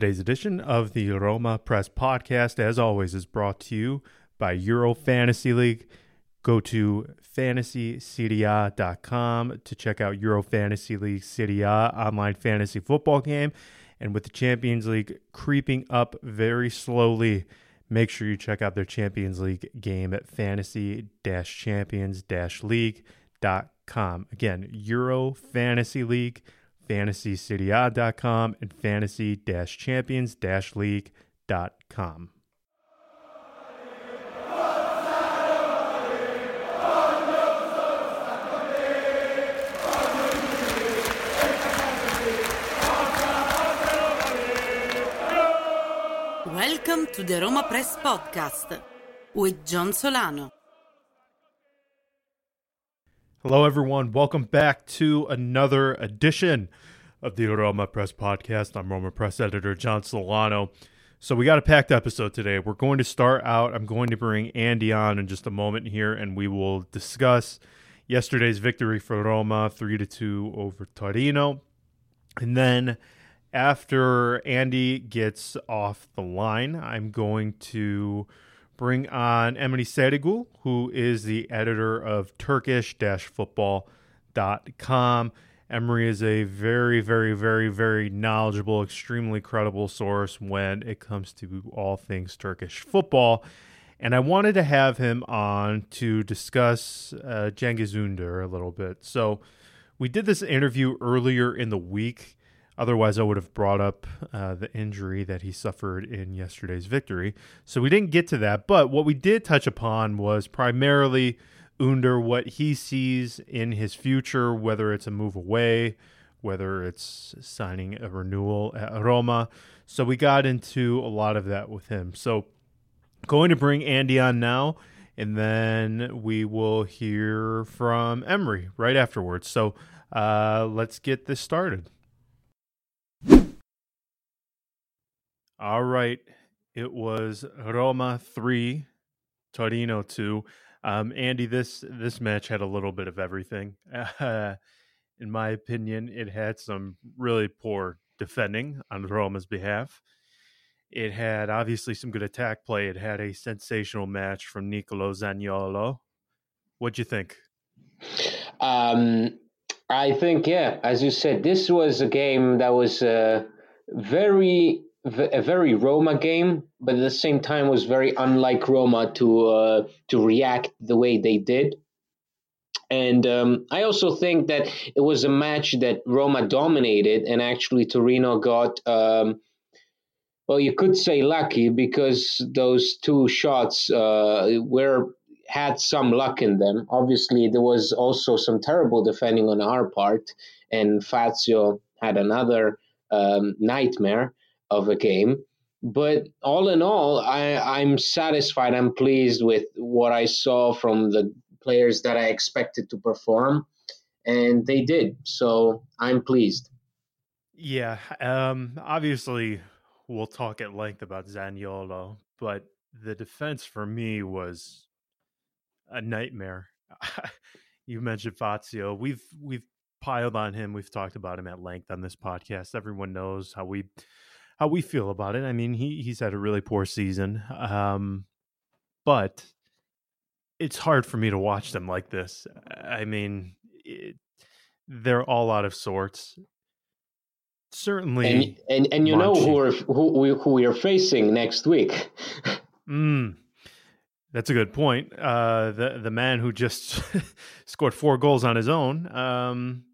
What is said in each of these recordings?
Today's edition of the Roma Press Podcast, as always, is brought to you by Euro Fantasy League. Go to fantasyseria.com to check out Euro Fantasy League Serie A online fantasy football game. And with the Champions League creeping up very slowly, make sure you check out their Champions League game at fantasy-champions-league.com. Again, Euro Fantasy League fantasyseria.com and fantasy-champions-league.com. Welcome to the Roma Press Podcast with John Solano. Hello, everyone. Welcome back to another edition of the Roma Press Podcast. I'm Roma Press editor John Solano. So, we got a packed episode today. We're going to start out. I'm going to bring Andy on in just a moment here, and we will discuss yesterday's victory for Roma, 3 to 2 over Torino. And then, after Andy gets off the line, I'm going to bring on Emre Sarigul, who is the editor of Turkish-football.com. Emre is a very, very, very, very knowledgeable, extremely credible source when it comes to all things Turkish football. And I wanted to have him on to discuss uh, Cengiz Ünder a little bit. So we did this interview earlier in the week Otherwise, I would have brought up uh, the injury that he suffered in yesterday's victory. So we didn't get to that. But what we did touch upon was primarily Ünder, what he sees in his future, whether it's a move away, whether it's signing a renewal at Roma. So we got into a lot of that with him. So going to bring Andy on now, and then we will hear from Emre right afterwards. So uh, let's get this started. All right. It was Roma 3, Torino 2. Um, Andy, this this match had a little bit of everything. Uh, in my opinion, it had some really poor defending on Roma's behalf. It had obviously some good attack play. It had a sensational match from Nicolo Zaniolo. What'd you think? Um, I think, yeah, as you said, this was a game that was uh, very a very Roma game, but at the same time was very unlike Roma to uh, to react the way they did. And um, I also think that it was a match that Roma dominated, and actually Torino got. Um, well, you could say lucky because those two shots uh, were had some luck in them. Obviously, there was also some terrible defending on our part, and Fazio had another um, nightmare of a game. But all in all, I, I'm satisfied. I'm pleased with what I saw from the players that I expected to perform, and they did. So I'm pleased. Yeah, um, obviously we'll talk at length about Zaniolo, but the defense for me was a nightmare. you mentioned Fazio. We've we've piled on him. We've talked about him at length on this podcast. Everyone knows how we how we feel about it. I mean, he he's had a really poor season, um, but it's hard for me to watch them like this. I mean, it, they're all out of sorts. Certainly, and and, and you know who are who we who we are facing next week. mm, that's a good point. Uh, the the man who just scored four goals on his own, um,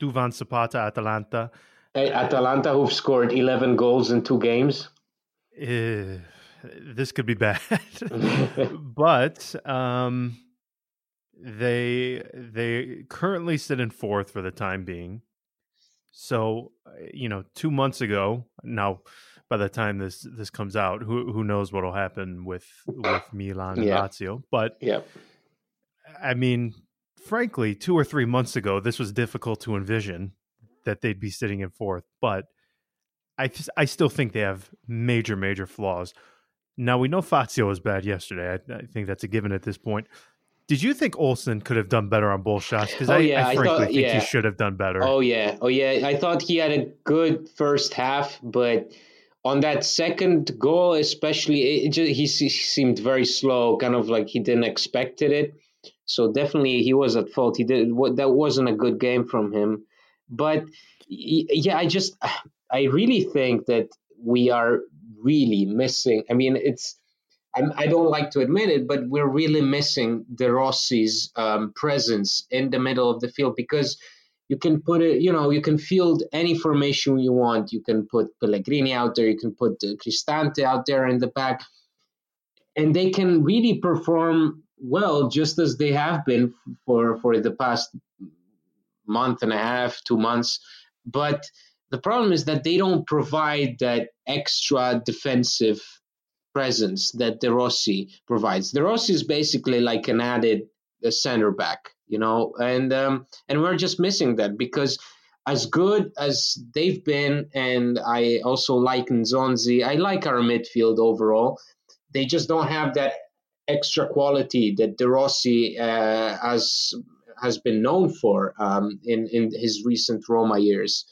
Duvan Zapata, Atalanta. Atalanta, who've scored 11 goals in two games. Uh, this could be bad, but um, they they currently sit in fourth for the time being. So you know, two months ago now. By the time this this comes out, who who knows what will happen with with Milan and. Lazio? But yeah, I mean, frankly, two or three months ago, this was difficult to envision that they'd be sitting in fourth, but I I still think they have major major flaws. Now we know Fazio was bad yesterday. I, I think that's a given at this point. Did you think Olsen could have done better on both shots? Because Oh, I, yeah, I I frankly thought- think yeah. he should have done better. Oh yeah, oh yeah. I thought he had a good first half, but on that second goal, especially, it just, he se- seemed very slow, kind of like he didn't expected it. So definitely, he was at fault. He did what that wasn't a good game from him. But yeah, I just I really think that we are really missing. I mean, it's. I'm, I don't like to admit it, but we're really missing De Rossi's um, presence in the middle of the field because you can put it, you know, you can field any formation you want. You can put Pellegrini out there, you can put uh, Cristante out there in the back, and they can really perform well, just as they have been for for the past month and a half, two months. But the problem is that they don't provide that extra defensive presence that De Rossi provides. De Rossi is basically like an added center back, you know, and um, and we're just missing that because as good as they've been, and I also like Nzonzi, I like our midfield overall. They just don't have that extra quality that De Rossi uh, has has been known for um, in in his recent Roma years.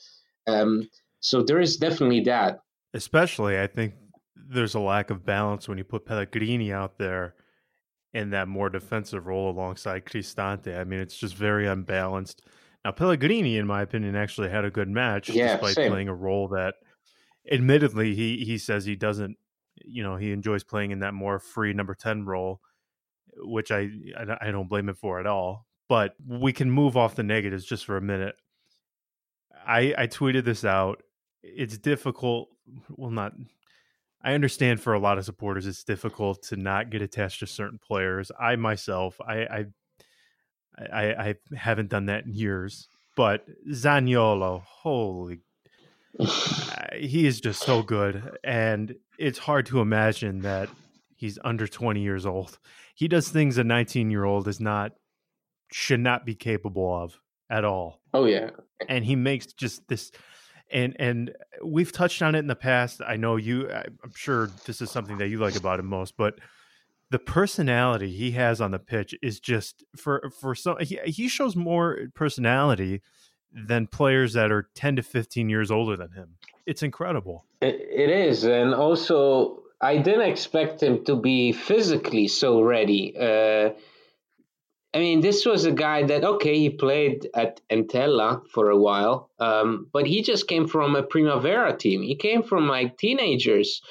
Um, so there is definitely that. Especially, I think there's a lack of balance when you put Pellegrini out there in that more defensive role alongside Cristante. I mean, it's just very unbalanced. Now, Pellegrini, in my opinion, actually had a good match Yeah, despite same. playing a role that, admittedly, he he says he doesn't. You know, he enjoys playing in that more free number ten role, which I I I don't blame him for at all. But we can move off the negatives just for a minute. I I tweeted this out. It's difficult. Well, not. I understand for a lot of supporters, it's difficult to not get attached to certain players. I myself, I I I, I haven't done that in years. But Zaniolo, holy, he is just so good, and it's hard to imagine that he's under twenty years old. He does things a nineteen-year-old is not should not be capable of at all. Oh yeah, and he makes just this and and we've touched on it in the past. I know you i'm sure this is something that you like about him most but the personality he has on the pitch is just for for some he, he shows more personality than players that are 10 to 15 years older than him. It's incredible. It, it is, and also I didn't expect him to be physically so ready. Uh, I mean, this was a guy that okay, he played at Entella for a while, um, but he just came from a Primavera team. He came from like teenagers,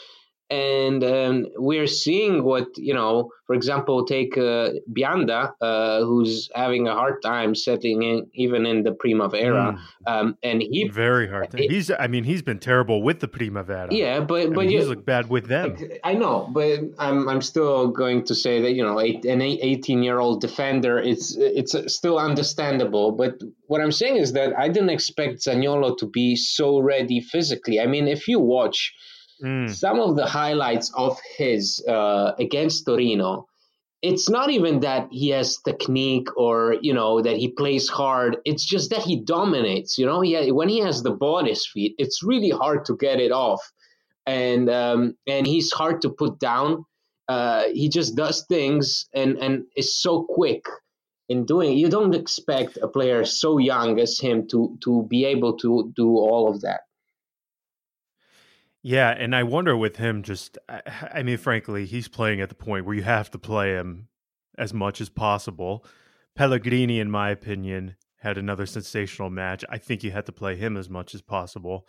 and um, we're seeing what you know. For example, take uh, Bianda, uh, who's having a hard time settling in, even in the Primavera, um, and he very hard it- he's i mean he's been terrible with the primavera yeah, but I but mean, you, he's looked bad with them I know, but I'm I'm still going to say that you know eight, an 18 year old defender it's it's still understandable. But what I'm saying is that I didn't expect Zaniolo to be so ready physically. I mean, if you watch Mm. some of the highlights of his uh, against Torino, it's not even that he has technique or you know that he plays hard. It's just that he dominates. You know, he, when he has the ball at his feet, it's really hard to get it off, and um, and he's hard to put down. Uh, he just does things and and is so quick in doing. You don't expect a player so young as him to to be able to do all of that. Yeah, and I wonder with him just I, I mean frankly, he's playing at the point where you have to play him as much as possible. Pellegrini in my opinion had another sensational match. I think you had to play him as much as possible.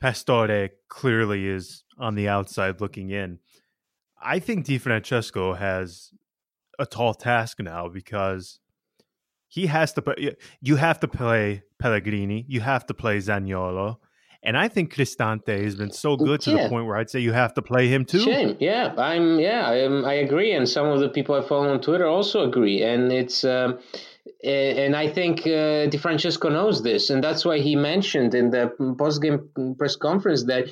Pastore clearly is on the outside looking in. I think Di Francesco has a tall task now because he has to play. You have to play Pellegrini. You have to play Zaniolo. And I think Cristante has been so good to Yeah. the point where I'd say you have to play him too. Shame. Yeah, I'm. Yeah, I'm, I agree, and some of the people I follow on Twitter also agree. And it's, um, and I think uh, Di Francesco knows this, and that's why he mentioned in the post-game press conference that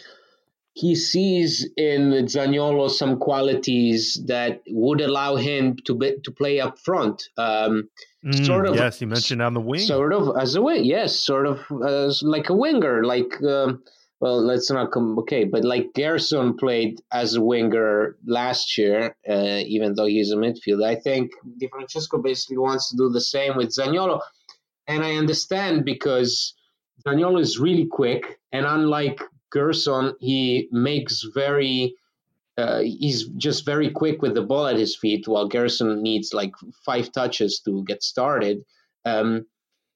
he sees in Zaniolo some qualities that would allow him to be, to play up front. Um, Mm, Sort of- Yes, you mentioned on the wing. Sort of as a wing, yes, sort of as like a winger, like um, well, let's not come. Okay, but like Gerson played as a winger last year, uh, even though he's a midfielder. I think Di Francesco basically wants to do the same with Zaniolo, and I understand because Zaniolo is really quick, and unlike Gerson, he makes very. Uh, he's just very quick with the ball at his feet, while Gerson needs like five touches to get started. Um,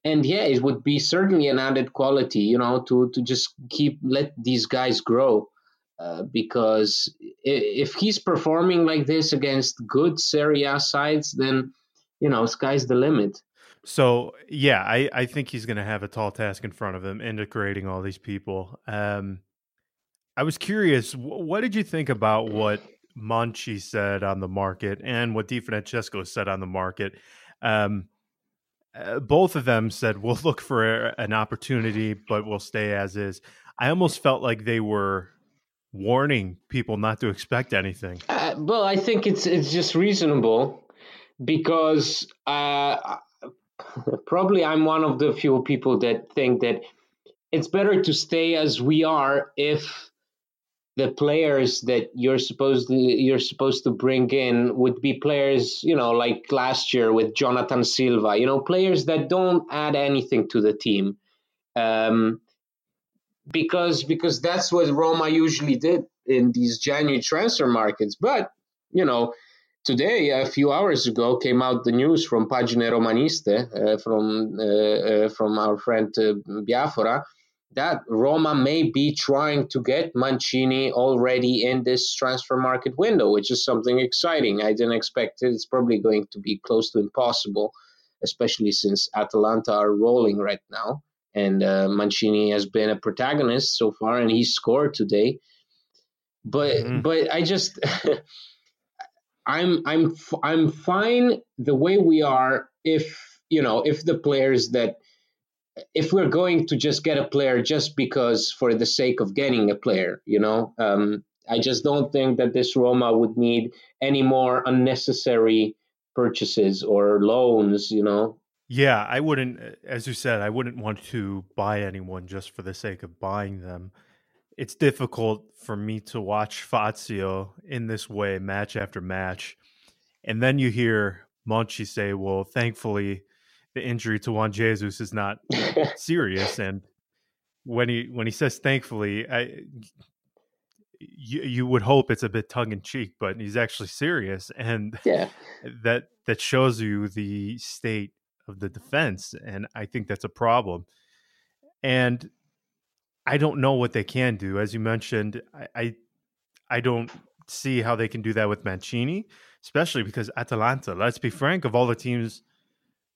and yeah, it would be certainly an added quality, you know, to to just keep let these guys grow. Uh, because if he's performing like this against good Serie A sides, then you know, sky's the limit. So yeah, I, I think he's going to have a tall task in front of him, integrating all these people. Um, I was curious, what did you think about what Monchi said on the market and what Di Francesco said on the market? Um, uh, both of them said we'll look for a, an opportunity, but we'll stay as is. I almost felt like they were warning people not to expect anything. Uh, well, I think it's it's just reasonable because uh, probably I'm one of the few people that think that it's better to stay as we are if the players that you're supposed to you're supposed to bring in would be players you know like last year with Jonathan Silva you know players that don't add anything to the team. Um, because because that's what Roma usually did in these January transfer markets. But you know today a few hours ago came out the news from Pagine Romaniste uh, from uh, uh, from our friend uh, Biafora that Roma may be trying to get Mancini already in this transfer market window, which is something exciting. I didn't expect it. It's probably going to be close to impossible, especially since Atalanta are rolling right now. And uh, Mancini has been a protagonist so far, and he scored today. But mm-hmm. but I just I'm I'm I'm fine the way we are if you know if the players that if we're going to just get a player just because for the sake of getting a player, you know, um, I just don't think that this Roma would need any more unnecessary purchases or loans, you know. Yeah, I wouldn't, as you said, I wouldn't want to buy anyone just for the sake of buying them. It's difficult for me to watch Fazio in this way, match after match. And then you hear Monchi say, well, thankfully, the injury to Juan Jesus is not serious. And when he when he says thankfully, I you, you would hope it's a bit tongue in cheek, but he's actually serious, and yeah, that that shows you the state of the defense, and I think that's a problem. And I don't know what they can do, as you mentioned. I I, I don't see how they can do that with Mancini, especially because Atalanta. Let's be frank, of all the teams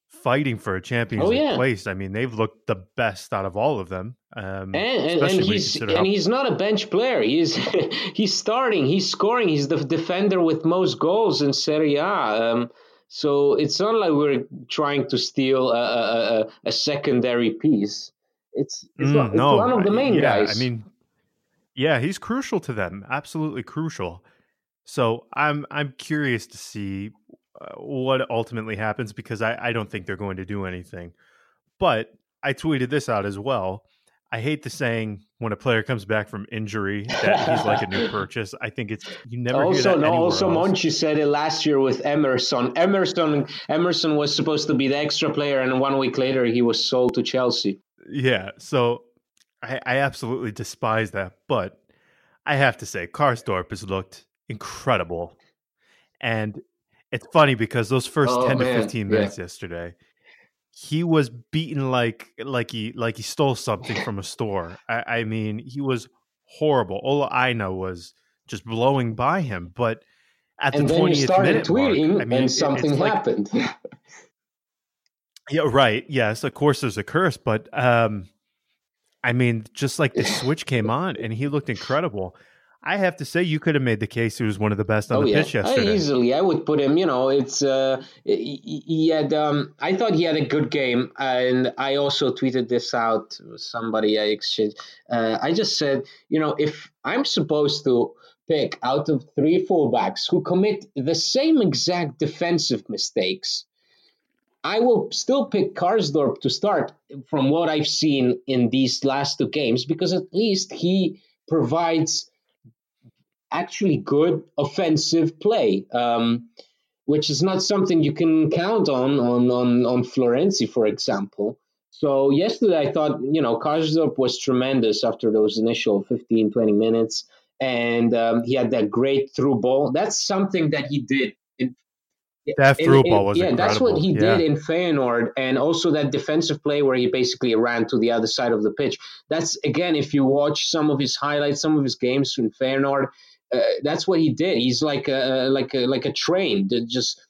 fighting for a Champions oh, League yeah. place. I mean, they've looked the best out of all of them. Um, and, and, and he's and how- he's not a bench player. He's he's starting. He's scoring. He's the defender with most goals in Serie A. Um, so it's not like we're trying to steal a, a, a secondary piece. It's it's, mm, one, no, one of the main yeah, guys. I mean, yeah, he's crucial to them. Absolutely crucial. So I'm I'm curious to see uh, what ultimately happens because I, I don't think they're going to do anything. But I tweeted this out as well. I hate the saying when a player comes back from injury that he's like a new purchase. I think it's you never also no. Also, else. Monchi said it last year with Emerson. Emerson Emerson was supposed to be the extra player, and one week later he was sold to Chelsea. Yeah, so I, I absolutely despise that, but I have to say Karsdorp has looked incredible, and it's funny because those first oh, 10 man. to 15 minutes yeah. yesterday, he was beaten like like he like he stole something from a store. I, I mean, he was horrible. All I know was just blowing by him. But at and the twentieth minute tweeting, mark, I mean, and something happened. Like, yeah, right. Yes, of course, there's a curse, but um, I mean, just like the switch came on, and he looked incredible. I have to say, you could have made the case he was one of the best on oh, the yeah. pitch yesterday. I easily, I would put him. You know, it's uh, he, he had. Um, I thought he had a good game, and I also tweeted this out. Somebody I exchanged. Uh, I just said, you know, if I'm supposed to pick out of three fullbacks who commit the same exact defensive mistakes, I will still pick Karsdorp to start from what I've seen in these last two games because at least he provides actually good offensive play, um, which is not something you can count on on on, on Florenzi, for example. So yesterday I thought, you know, Karsdorp was tremendous after those initial 15, 20 minutes. And um, he had that great through ball. That's something that he did that through ball was yeah. Incredible. That's what he yeah. did in Feyenoord, and also that defensive play where he basically ran to the other side of the pitch. That's again, if you watch some of his highlights, some of his games in Feyenoord, uh, that's what he did. He's like a like a like a train that just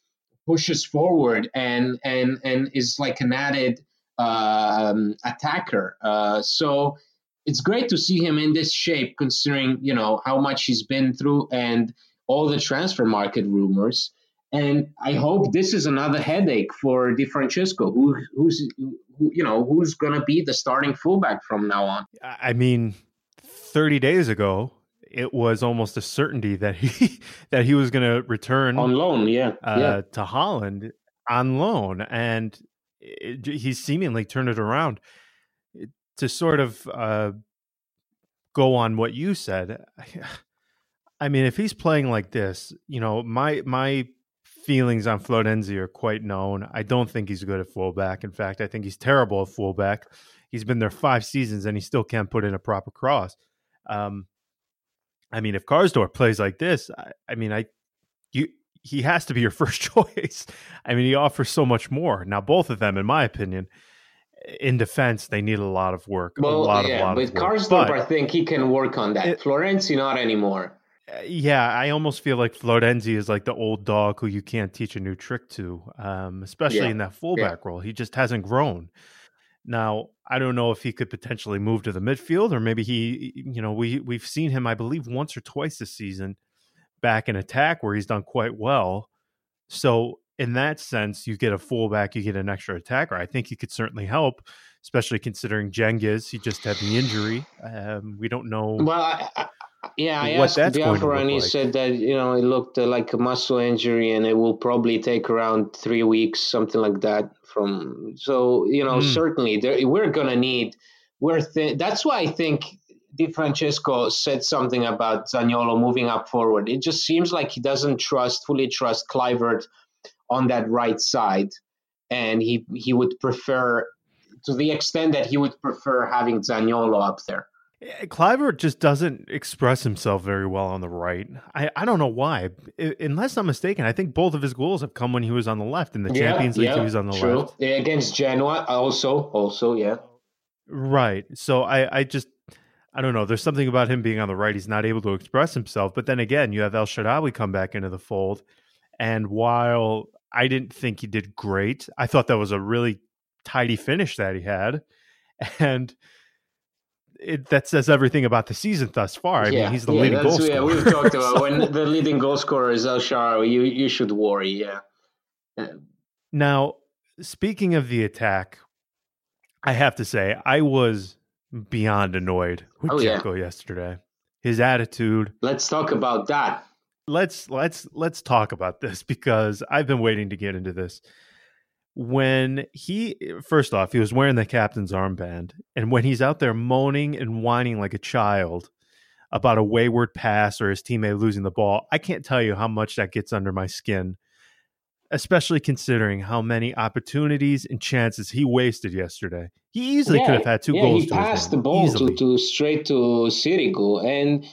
pushes forward and and and is like an added um, attacker. Uh, so it's great to see him in this shape, considering you know how much he's been through and all the transfer market rumors. And I hope this is another headache for Di Francesco, who, who's who, you know who's going to be the starting fullback from now on. I mean, thirty days ago, it was almost a certainty that he that he was going to return on loan, yeah, uh, yeah, to Holland on loan, and it, he's seemingly turned it around to sort of uh, go on what you said. I mean, if he's playing like this, you know, my my feelings on Florenzi are quite known. I don't think he's good at fullback. In fact, I think he's terrible at fullback. He's been there five seasons and he still can't put in a proper cross. Um, I mean, if Karsdorp plays like this, I, I mean, I you he has to be your first choice. I mean, he offers so much more. Now, both of them, in my opinion, in defense, they need a lot of work. Well, a lot yeah, of, lot but Karsdorp, I think he can work on that. It, Florenzi, not anymore. Yeah, I almost feel like Florenzi is like the old dog who you can't teach a new trick to, um, especially yeah. in that fullback yeah. role. He just hasn't grown. Now, I don't know if he could potentially move to the midfield, or maybe he, you know, we we've seen him, I believe, once or twice this season back in attack where he's done quite well. So in that sense, you get a fullback, you get an extra attacker. I think he could certainly help, especially considering Cengiz. He just had the injury. Um, we don't know. Well, I, yeah, I what asked Biafora and he like. said that you know it looked uh, like a muscle injury and it will probably take around three weeks, something like that. From so you know mm. certainly there, we're gonna need we're th- that's why I think Di Francesco said something about Zaniolo moving up forward. It just seems like he doesn't trust fully trust Kluivert on that right side, and he he would prefer to the extent that he would prefer having Zaniolo up there. Eh, Kluivert just doesn't express himself very well on the right. I, I don't know why. I, unless I'm mistaken, I think both of his goals have come when he was on the left in the yeah, Champions League. Yeah, he was on the true. left against Genoa. Also, also, yeah. Right. So I, I just I don't know. There's something about him being on the right. He's not able to express himself. But then again, you have El Shaarawy come back into the fold, and while I didn't think he did great, I thought that was a really tidy finish that he had, and it, that says everything about the season thus far. I yeah, mean, he's the yeah, leading goal scorer. Yeah, we've talked about when the leading goal scorer is El Shaarawy, you you should worry. Yeah. yeah. Now, speaking of the attack, I have to say I was beyond annoyed with oh, yeah. yesterday. His attitude. Let's talk about that. Let's let's let's talk about this because I've been waiting to get into this when he first off he was wearing the captain's armband and when he's out there moaning and whining like a child about a wayward pass or his teammate losing the ball i can't tell you how much that gets under my skin especially considering how many opportunities and chances he wasted yesterday. He easily yeah, could have had two yeah, goals he passed the ball to, to straight to Sirigu and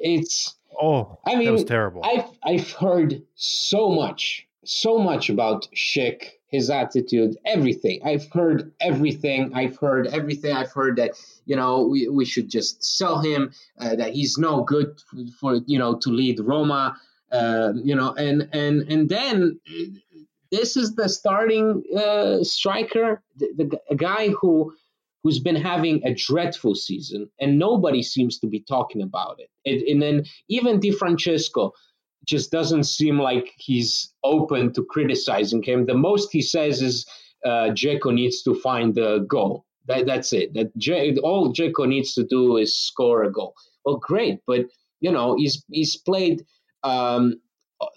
it's oh i mean it was terrible. I've i've heard so much so much about Schick his attitude, everything. I've heard everything. I've heard everything. I've heard that you know we, we should just sell him. Uh, that he's no good for, you know to lead Roma. Uh, you know, and and and then this is the starting uh, striker, the, the guy who who's been having a dreadful season, and nobody seems to be talking about it. And, and then even Di Francesco just doesn't seem like he's open to criticizing him. The most he says is uh, needs to find the goal. That, that's it. That all Dzeko needs to do is score a goal. Well, great, but you know he's he's played um,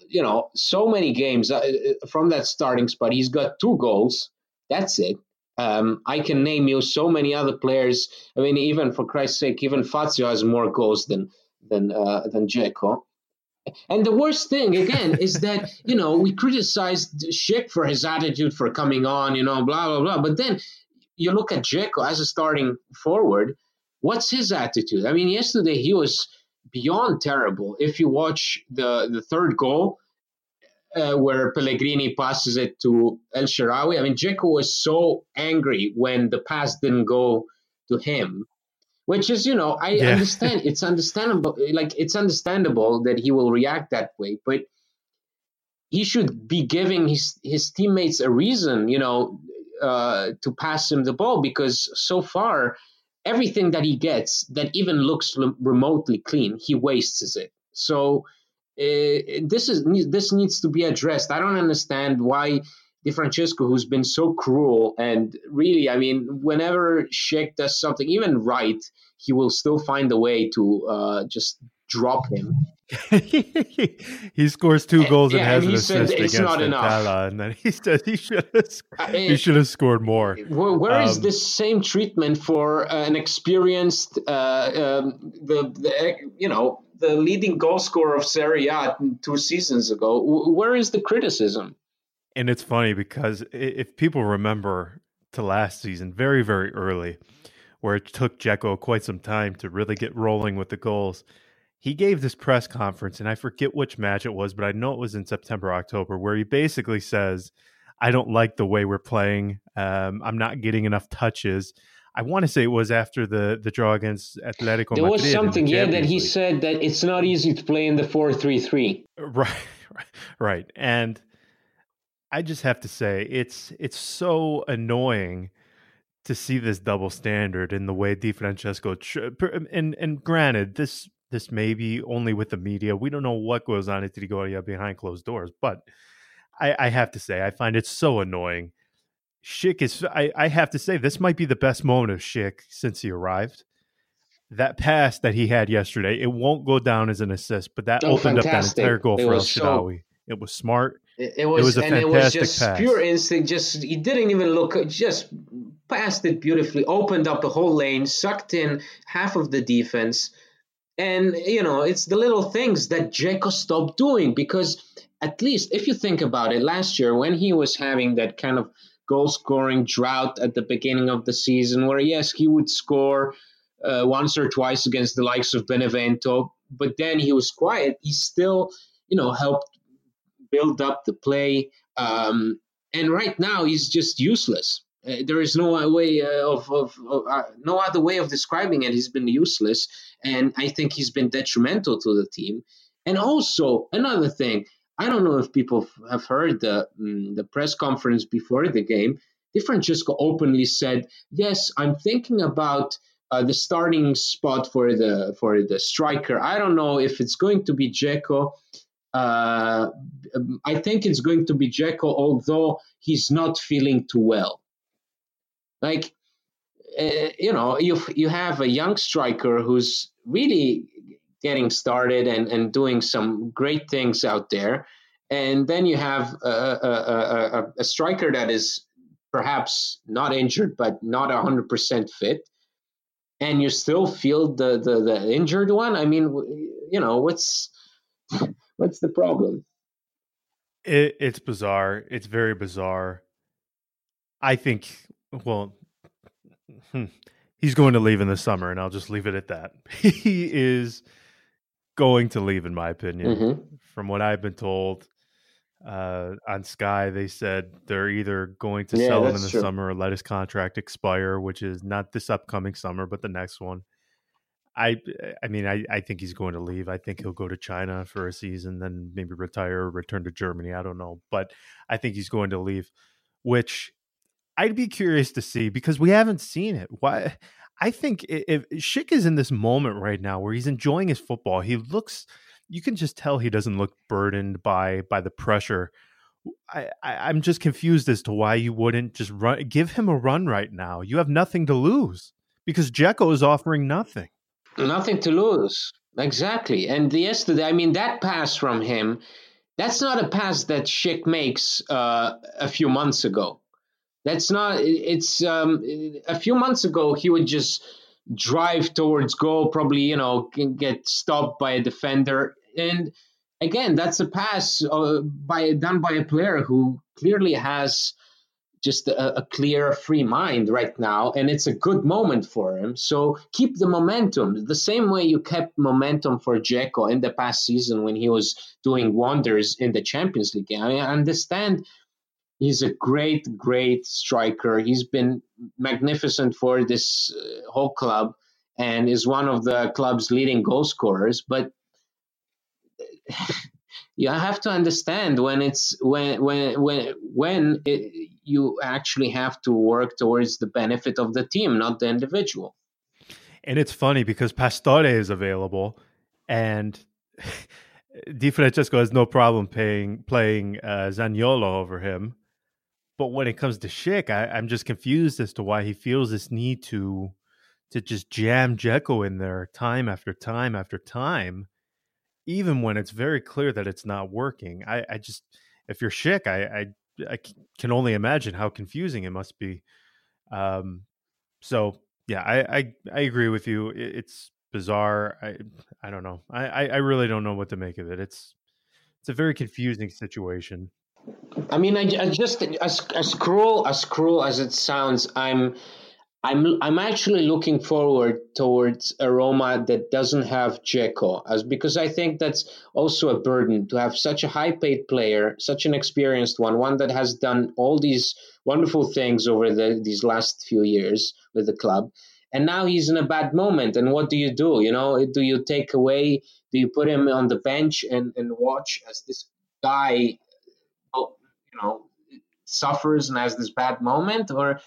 you know, so many games uh, uh, from that starting spot. He's got two goals. That's it. Um, I can name you so many other players. I mean, even for Christ's sake, even Fazio has more goals than than uh, than Dzeko. And the worst thing again is that you know we criticized Schick for his attitude for coming on, you know, blah blah blah. But then you look at Dzeko as a starting forward. What's his attitude? I mean, yesterday he was beyond terrible. If you watch the the third goal, uh, where Pellegrini passes it to El Shaarawy. I mean, Dzeko was so angry when the pass didn't go to him, which is, you know, I yeah. understand. It's understandable. Like, it's understandable that he will react that way, but he should be giving his, his teammates a reason, you know, uh, to pass him the ball because so far, everything that he gets that even looks remotely clean, he wastes it. So, uh, this is this needs to be addressed. I don't understand why Di Francesco, who's been so cruel, and really, I mean, whenever Schick does something even right, he will still find a way to uh, just drop him. he scores two goals and, yeah, has and an assist against Entella, and then he says he should have uh, he should have scored more. where, where um, is this same treatment for uh, an experienced, uh, um, the, the you know the leading goal scorer of Serie A two seasons ago. Where is the criticism? And it's funny because if people remember to last season, very, very early, where it took Dzeko quite some time to really get rolling with the goals, he gave this press conference, and I forget which match it was, but I know it was in September, October, where he basically says, I don't like the way we're playing. Um, I'm not getting enough touches. I want to say it was after the the draw against Atletico. There was something, the yeah, that he League. said that it's not easy to play in the four three three. Right, right, and I just have to say it's it's so annoying to see this double standard in the way Di Francesco. Um, and and granted, this this may be only with the media. We don't know what goes on at Trigoria behind closed doors, but I, I have to say I find it so annoying Schick is, I, I have to say, this might be the best moment of Schick since he arrived. That pass that he had yesterday, it won't go down as an assist, but that oh, opened fantastic. up that entire goal it for El Shaarawy. So, it was smart. It, it, was, it was and it was just pass. pure instinct. Just he didn't even look, just passed it beautifully, opened up the whole lane, sucked in half of the defense. And, you know, it's the little things that Dzeko stopped doing because at least if you think about it, last year when he was having that kind of goal scoring drought at the beginning of the season, where yes, he would score uh, once or twice against the likes of Benevento, but then he was quiet. He still, you know, helped build up the play. Um, and right now, he's just useless. Uh, there is no way uh, of, of, of uh, no other way of describing it. He's been useless, and I think he's been detrimental to the team. And also another thing, I don't know if people have heard the um, the press conference before the game. Di Francesco openly said, "Yes, I'm thinking about uh, the starting spot for the for the striker. I don't know if it's going to be Dzeko. Uh, I think it's going to be Dzeko, although he's not feeling too well. Like, uh, you know, you you have a young striker who's really getting started and, and doing some great things out there. And then you have a, a, a, a striker that is perhaps not injured, but not 100% fit. And you still feel the, the, the injured one. I mean, you know, what's what's the problem? It, it's bizarre. It's very bizarre. I think, well, hmm, he's going to leave in the summer, and I'll just leave it at that. He is going to leave, in my opinion. Mm-hmm. From what I've been told uh, on Sky, they said they're either going to yeah, sell him in the true. summer or let his contract expire, which is not this upcoming summer, but the next one. I, eh, I mean, I, I think he's going to leave. I think he'll go to China for a season, then maybe retire or return to Germany. I don't know, but I think he's going to leave, which I'd be curious to see because we haven't seen it. Why? I think if Schick is in this moment right now where he's enjoying his football, he looks. You can just tell he doesn't look burdened by by the pressure. I, I am just confused as to why you wouldn't just run give him a run right now. You have nothing to lose because Dzeko is offering nothing. Nothing to lose. Exactly. And yesterday, I mean, that pass from him, that's not a pass that Schick makes uh, a few months ago. That's not. It's um, a few months ago he would just drive towards goal, probably you know get stopped by a defender, and again that's a pass uh, by done by a player who clearly has just a, a, clear, free mind right now, and it's a good moment for him. So keep the momentum, the same way you kept momentum for Dzeko in the past season when he was doing wonders in the Champions League. I, mean, I understand he's a great, great striker. He's been magnificent for this uh, whole club and is one of the club's leading goal scorers, but you have to understand when it's when when when when it, you actually have to work towards the benefit of the team not the individual. And it's funny because pastore is available and Di Francesco has no problem paying playing uh, Zaniolo over him. But when it comes to Schick, I, I'm just confused as to why he feels this need to to just jam Dzeko in there time after time after time even when it's very clear that it's not working. I, I just, if you're Schick, I, I, I can only imagine how confusing it must be. Um, so yeah, I, I, I agree with you. it's bizarre. I, I don't know. I, I really don't know what to make of it. It's, it's a very confusing situation. I mean, I, I just as as cruel as cruel as it sounds, I'm I'm I'm actually looking forward towards a Roma that doesn't have Dzeko, as because I think that's also a burden to have such a high paid player, such an experienced one, one that has done all these wonderful things over the, these last few years with the club, and now he's in a bad moment. And what do you do? You know, do you take away? Do you put him on the bench and and watch as this guy, you know, suffers and has this bad moment, or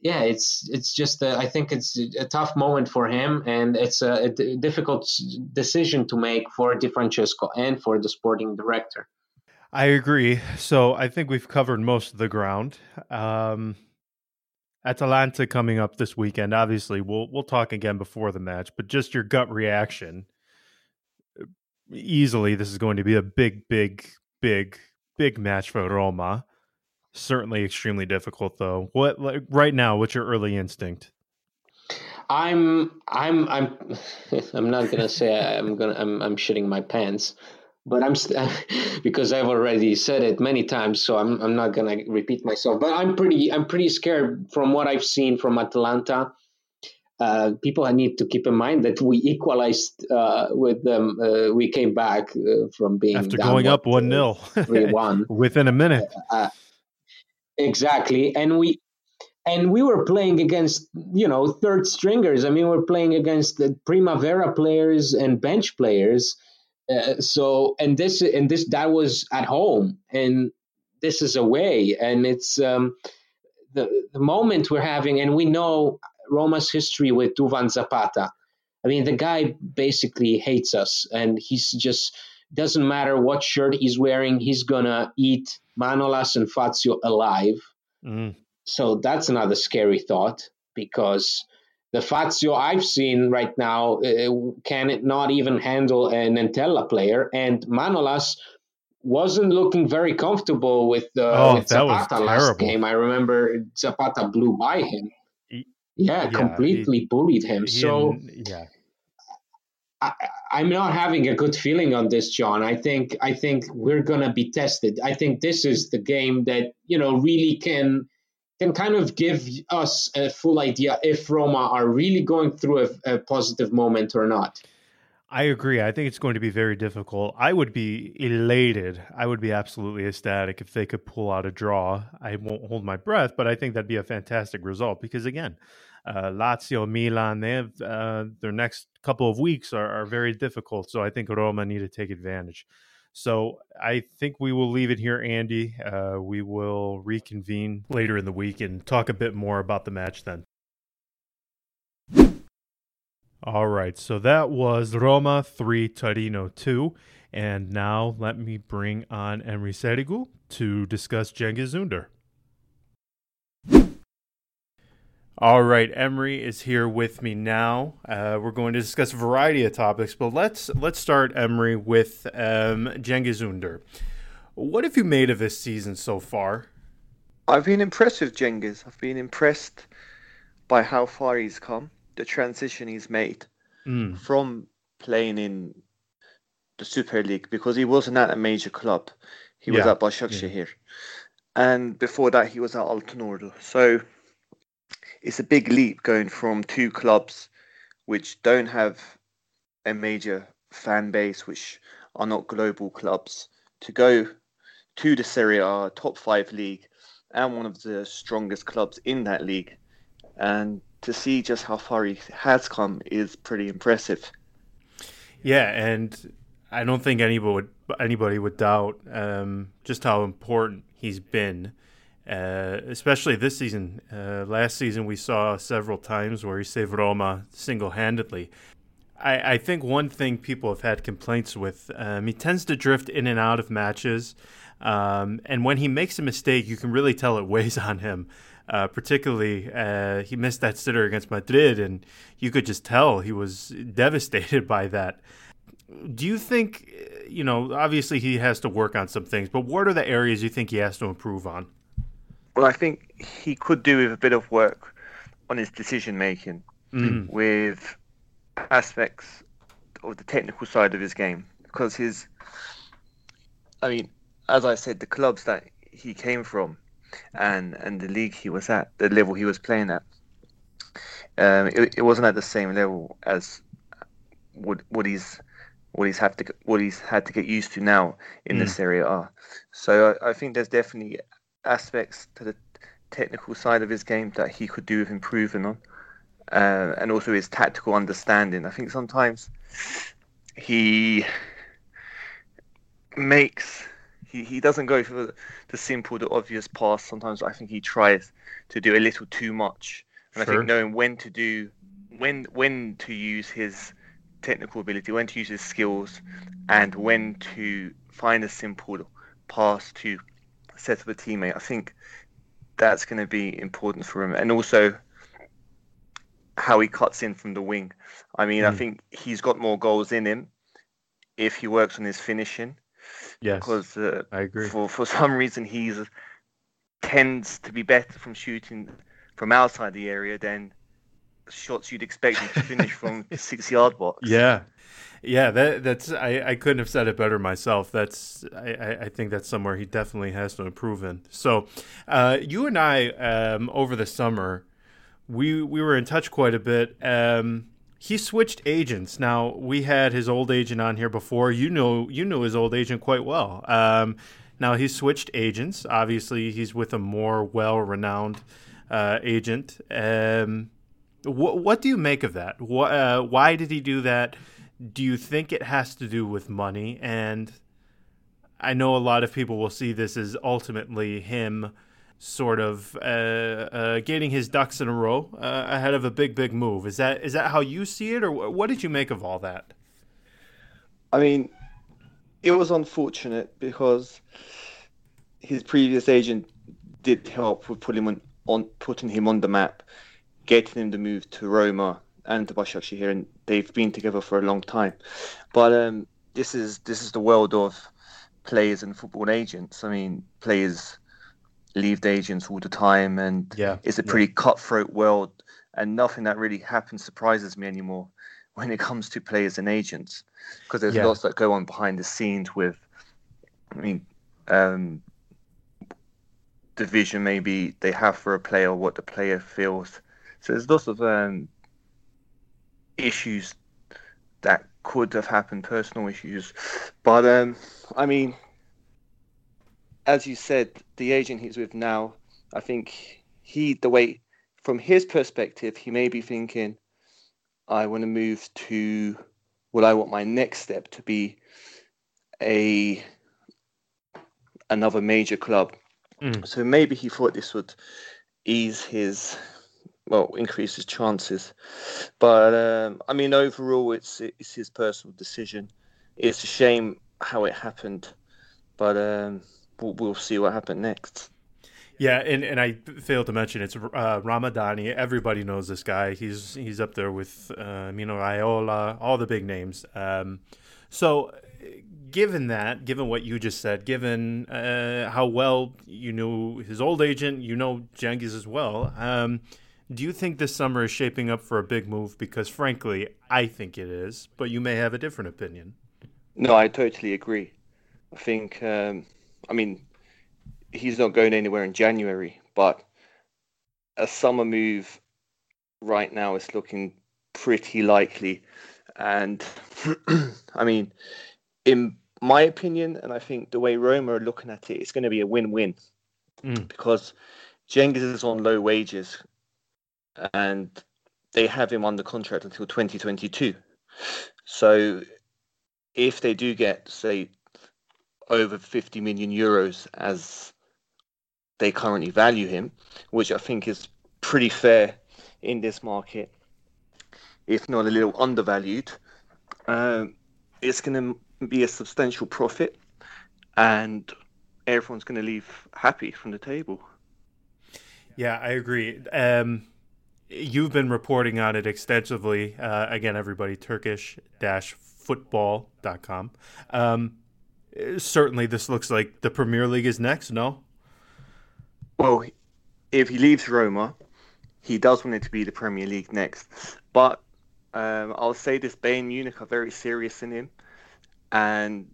yeah, it's it's just a, I think it's a tough moment for him, and it's a, a difficult decision to make for Di Francesco and for the sporting director. I agree. So I think we've covered most of the ground. Um, Atalanta coming up this weekend. Obviously, we'll we'll talk again before the match, but just your gut reaction. Easily, this is going to be a big, big, big, big match for Roma. Certainly extremely difficult though. What like right now, what's your early instinct? I'm I'm I'm I'm not gonna say I'm gonna I'm I'm shitting my pants, but I'm st- because I've already said it many times, so I'm I'm not gonna repeat myself. But I'm pretty I'm pretty scared from what I've seen from Atalanta Uh, people I need to keep in mind that we equalized uh, with them. Uh, we came back uh, from being after going up one 0 three one within a minute. Exactly, and we and we were playing against you know third stringers. I mean, we're playing against the Primavera players and bench players. Uh, so and this and this that was at home, and this is away, and it's um, the the moment we're having, and we know Roma's history with Duvan Zapata. I mean, the guy basically hates us, and he's just doesn't matter what shirt he's wearing, he's gonna eat Manolas and Fazio alive. Mm. So that's another scary thought because the Fazio I've seen right now uh, can not even handle an Entella player, and Manolas wasn't looking very comfortable with, uh, oh, with Zapata last game. I remember Zapata blew by him. He, yeah, yeah, completely he, bullied him. so yeah. I, am not having a good feeling on this, John. I think I think we're gonna be tested. I think this is the game that you know really can can kind of give us a full idea if Roma are really going through a, a positive moment or not. I agree. I think it's going to be very difficult. I would be elated. I would be absolutely ecstatic if they could pull out a draw. I won't hold my breath, but I think that'd be a fantastic result because, again, uh, Lazio, Milan, they have uh, their next couple of weeks are, are very difficult. So I think Roma need to take advantage. So I think we will leave it here, Andy. Uh, we will reconvene later in the week and talk a bit more about the match then. All right, so that was Roma 3, Torino 2. And now let me bring on Emre Serigu to discuss Cengiz Ünder. All right, Emre is here with me now. Uh, we're going to discuss a variety of topics, but let's let's start Emre with um, Cengiz Ünder. What have you made of this season so far? I've been impressed with Cengiz. I've been impressed by how far he's come, the transition he's made mm. from playing in the Super League because he wasn't at a major club. He yeah. was at Başakşehir. Yeah. And before that, he was at Altınordu. So it's a big leap going from two clubs which don't have a major fan base, which are not global clubs, to go to the Serie A top five league and one of the strongest clubs in that league. And to see just how far he has come is pretty impressive. Yeah, and I don't think anybody would anybody would doubt um, just how important he's been, uh, especially this season. Uh, last season, we saw several times where he saved Roma single handedly. I, I, think one thing people have had complaints with, um, he tends to drift in and out of matches. Um, and when he makes a mistake, you can really tell it weighs on him. Uh, particularly, uh, he missed that sitter against Madrid, and you could just tell he was devastated by that. Do you think, you know, obviously he has to work on some things, but what are the areas you think he has to improve on? Well, I think he could do with a bit of work on his decision making mm. with aspects of the technical side of his game because his, I mean, as I said, the clubs that he came from and and the league he was at, the level he was playing at, um, it, it wasn't at the same level as what what he's what he's had to what he's had to get used to now in mm. the Serie A. So I, I, think there's definitely aspects to the technical side of his game that he could do with improving on, uh, and also his tactical understanding. I think sometimes he makes he, he doesn't go for the, the simple, the obvious pass. Sometimes I think he tries to do a little too much, and sure. I think knowing when to do when when to use his technical ability, when to use his skills, and when to find a simple pass to set up a teammate. I think that's going to be important for him, and also how he cuts in from the wing. I mean, mm. I hmm. think he's got more goals in him if he works on his finishing. Yes, because uh, I agree. For for some reason, he tends to be better from shooting from outside the area than shots you'd expect him to finish from six yard box. Yeah, yeah. That that's I, I couldn't have said it better myself. That's I, I think that's somewhere he definitely has to improve in. So, uh, you and I um, over the summer, we we were in touch quite a bit. Um, he switched agents. Now we had his old agent on here before. You know, you knew his old agent quite well. Um, now he's switched agents. Obviously, he's with a more well-renowned uh, agent. Um, wh- what do you make of that? Wh- uh, why did he do that? Do you think it has to do with money? And I know a lot of people will see this as ultimately him sort of uh, uh, getting his ducks in a row uh, ahead of a big, big move. Is that is that how you see it, or what did you make of all that? I mean, it was unfortunate because his previous agent did help with putting him on, on putting him on the map, getting him to move to Roma and to here, and they've been together for a long time. But um, this is this is the world of players and football agents. I mean, players leave the agents all the time, and yeah, it's a pretty yeah. cutthroat world. And nothing that really happens surprises me anymore when it comes to players and agents, because there's yeah. lots that go on behind the scenes with, I mean, um, the vision maybe they have for a player, what the player feels. So there's lots of um, issues that could have happened, personal issues. But um, I mean, as you said, the agent he's with now, I think he, the way, from his perspective, he may be thinking, I want to move to, well, I want my next step to be a another major club. Mm. So maybe he thought this would ease his, well, increase his chances. But um, I mean, overall, it's it's his personal decision. It's a shame how it happened, but um, we'll, we'll see what happens next. Yeah, and, and I failed to mention it's uh, Ramadani. Everybody knows this guy. He's he's up there with uh, Mino Raiola, all the big names. Um, so, given that, given what you just said, given uh, how well you knew his old agent, you know Cengiz as well. Um, do you think this summer is shaping up for a big move? Because frankly, I think it is, but you may have a different opinion. No, I totally agree. I think, um, I mean, he's not going anywhere in January, but a summer move right now is looking pretty likely. And I mean, in my opinion, and I think the way Roma are looking at it, it's going to be a win-win mm. because Cengiz is on low wages and they have him under contract until 2022. So if they do get, say, over 50 million euros as they currently value him, which I think is pretty fair in this market, if not a little undervalued, um, it's going to be a substantial profit and everyone's going to leave happy from the table. Yeah, I agree. Um, you've been reporting on it extensively. Uh, again, everybody, Turkish football.com. Um, certainly, this looks like the Premier League is next, no? Well, if he leaves Roma, he does want it to be the Premier League next. But um, I'll say this Bayern Munich are very serious in him. And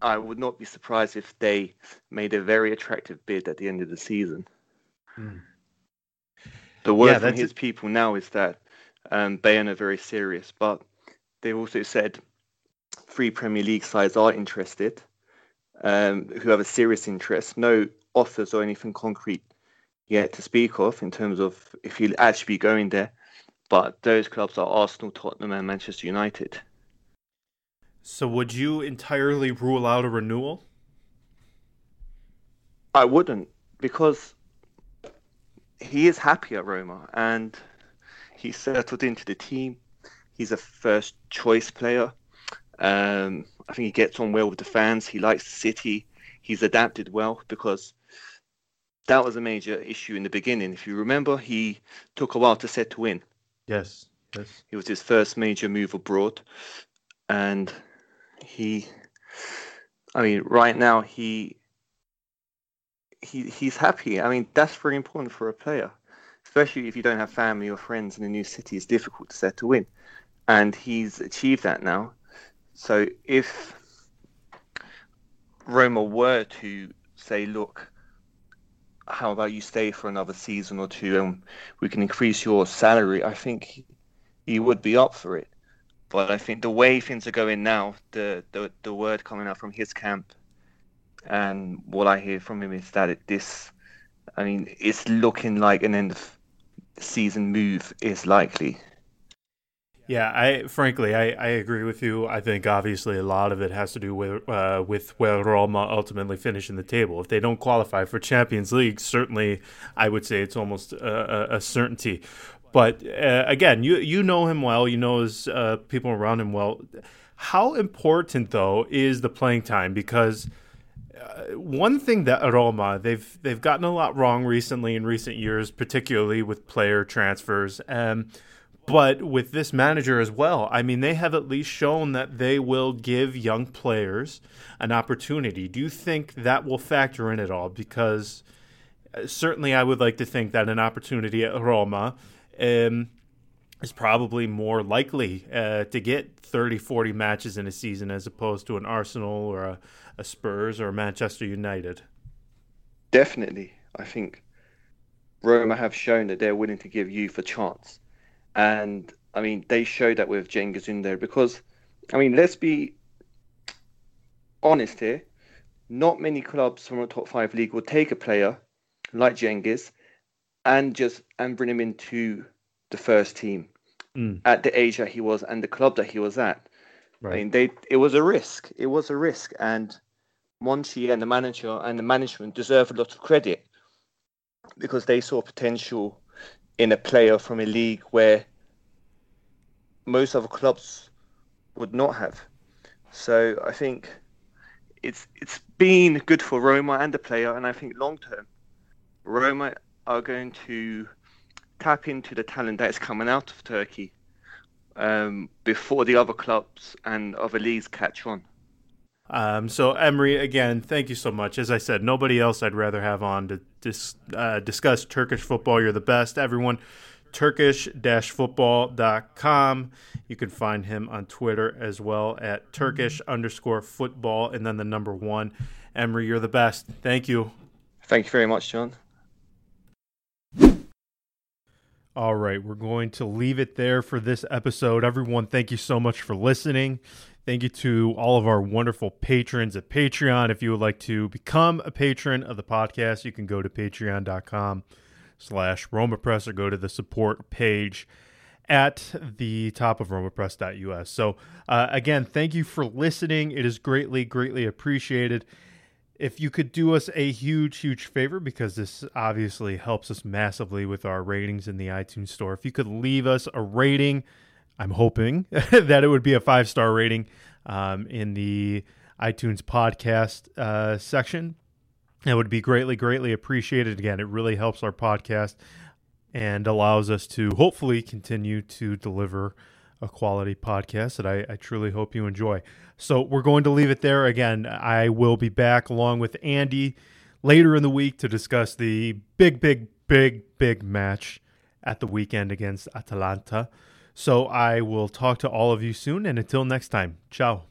I would not be surprised if they made a very attractive bid at the end of the season. Mm. The word yeah, from his people now is that um, Bayern are very serious, but they also said three Premier League sides are interested, um, who have a serious interest. No offers or anything concrete yet to speak of in terms of if he'll actually be going there. But those clubs are Arsenal, Tottenham, and Manchester United. So, would you entirely rule out a renewal? I wouldn't, because he is happy at Roma and he's settled into the team. He's a first choice player. Um, I think he gets on well with the fans. He likes the city. He's adapted well because that was a major issue in the beginning. If you remember, he took a while to settle in. Yes, yes. It was his first major move abroad, and he, I mean, right now he he he's happy. I mean, that's very important for a player, especially if you don't have family or friends in a new city. It's difficult to settle in, and he's achieved that now. So if Roma were to say, look, how about you stay for another season or two and we can increase your salary, I think he would be up for it. But I think the way things are going now, the the, the word coming out from his camp and what I hear from him is that it, this, I mean, it's looking like an end of season move is likely. Yeah, I frankly I, I agree with you. I think obviously a lot of it has to do with uh, with where Roma ultimately finish in the table. If they don't qualify for Champions League, certainly I would say it's almost a, a certainty. But uh, again, you you know him well. You know his uh, people around him well. How important though is the playing time because uh, one thing that Roma they've they've gotten a lot wrong recently in recent years, particularly with player transfers. Um, but with this manager as well, I mean, they have at least shown that they will give young players an opportunity. Do you think that will factor in at all? Because uh, certainly, I would like to think that an opportunity at Roma um, is probably more likely uh, to get 30, 40 matches in a season as opposed to an Arsenal or a a Spurs or Manchester United. Definitely, I think Roma have shown that they're willing to give youth a chance, and I mean they showed that with Cengiz in there because, I mean, let's be honest here. Not many clubs from a top five league will take a player like Cengiz and just and bring him into the first team mm. at the age that he was and the club that he was at. Right. I mean, they it was a risk. It was a risk, and Monchi and the manager and the management deserve a lot of credit because they saw potential in a player from a league where most other clubs would not have. So I think it's it's been good for Roma and the player, and I think long term Roma are going to tap into the talent that is coming out of Turkey um, before the other clubs and other leagues catch on. Um, so Emre, again, thank you so much. As I said, nobody else I'd rather have on to dis, uh, discuss Turkish football. You're the best, everyone. Turkish-football.com. You can find him on Twitter as well at Turkish underscore football and then the number one. Emre, you're the best. Thank you. Thank you very much, John. All right, we're going to leave it there for this episode. Everyone, thank you so much for listening. Thank you to all of our wonderful patrons at Patreon. If you would like to become a patron of the podcast, you can go to patreon.com slash RomaPress or go to the support page at the top of romapress.us. So, uh, again, thank you for listening. It is greatly, greatly appreciated if you could do us a huge, huge favor, because this obviously helps us massively with our ratings in the iTunes store, if you could leave us a rating, I'm hoping that it would be a five star rating um, in the iTunes podcast uh, section. That would be greatly, greatly appreciated. Again, it really helps our podcast and allows us to hopefully continue to deliver a quality podcast that I, I, truly hope you enjoy. So we're going to leave it there. Again, I will be back along with Andy later in the week to discuss the big, big, big, big match at the weekend against Atalanta. So I will talk to all of you soon, and until next time, ciao.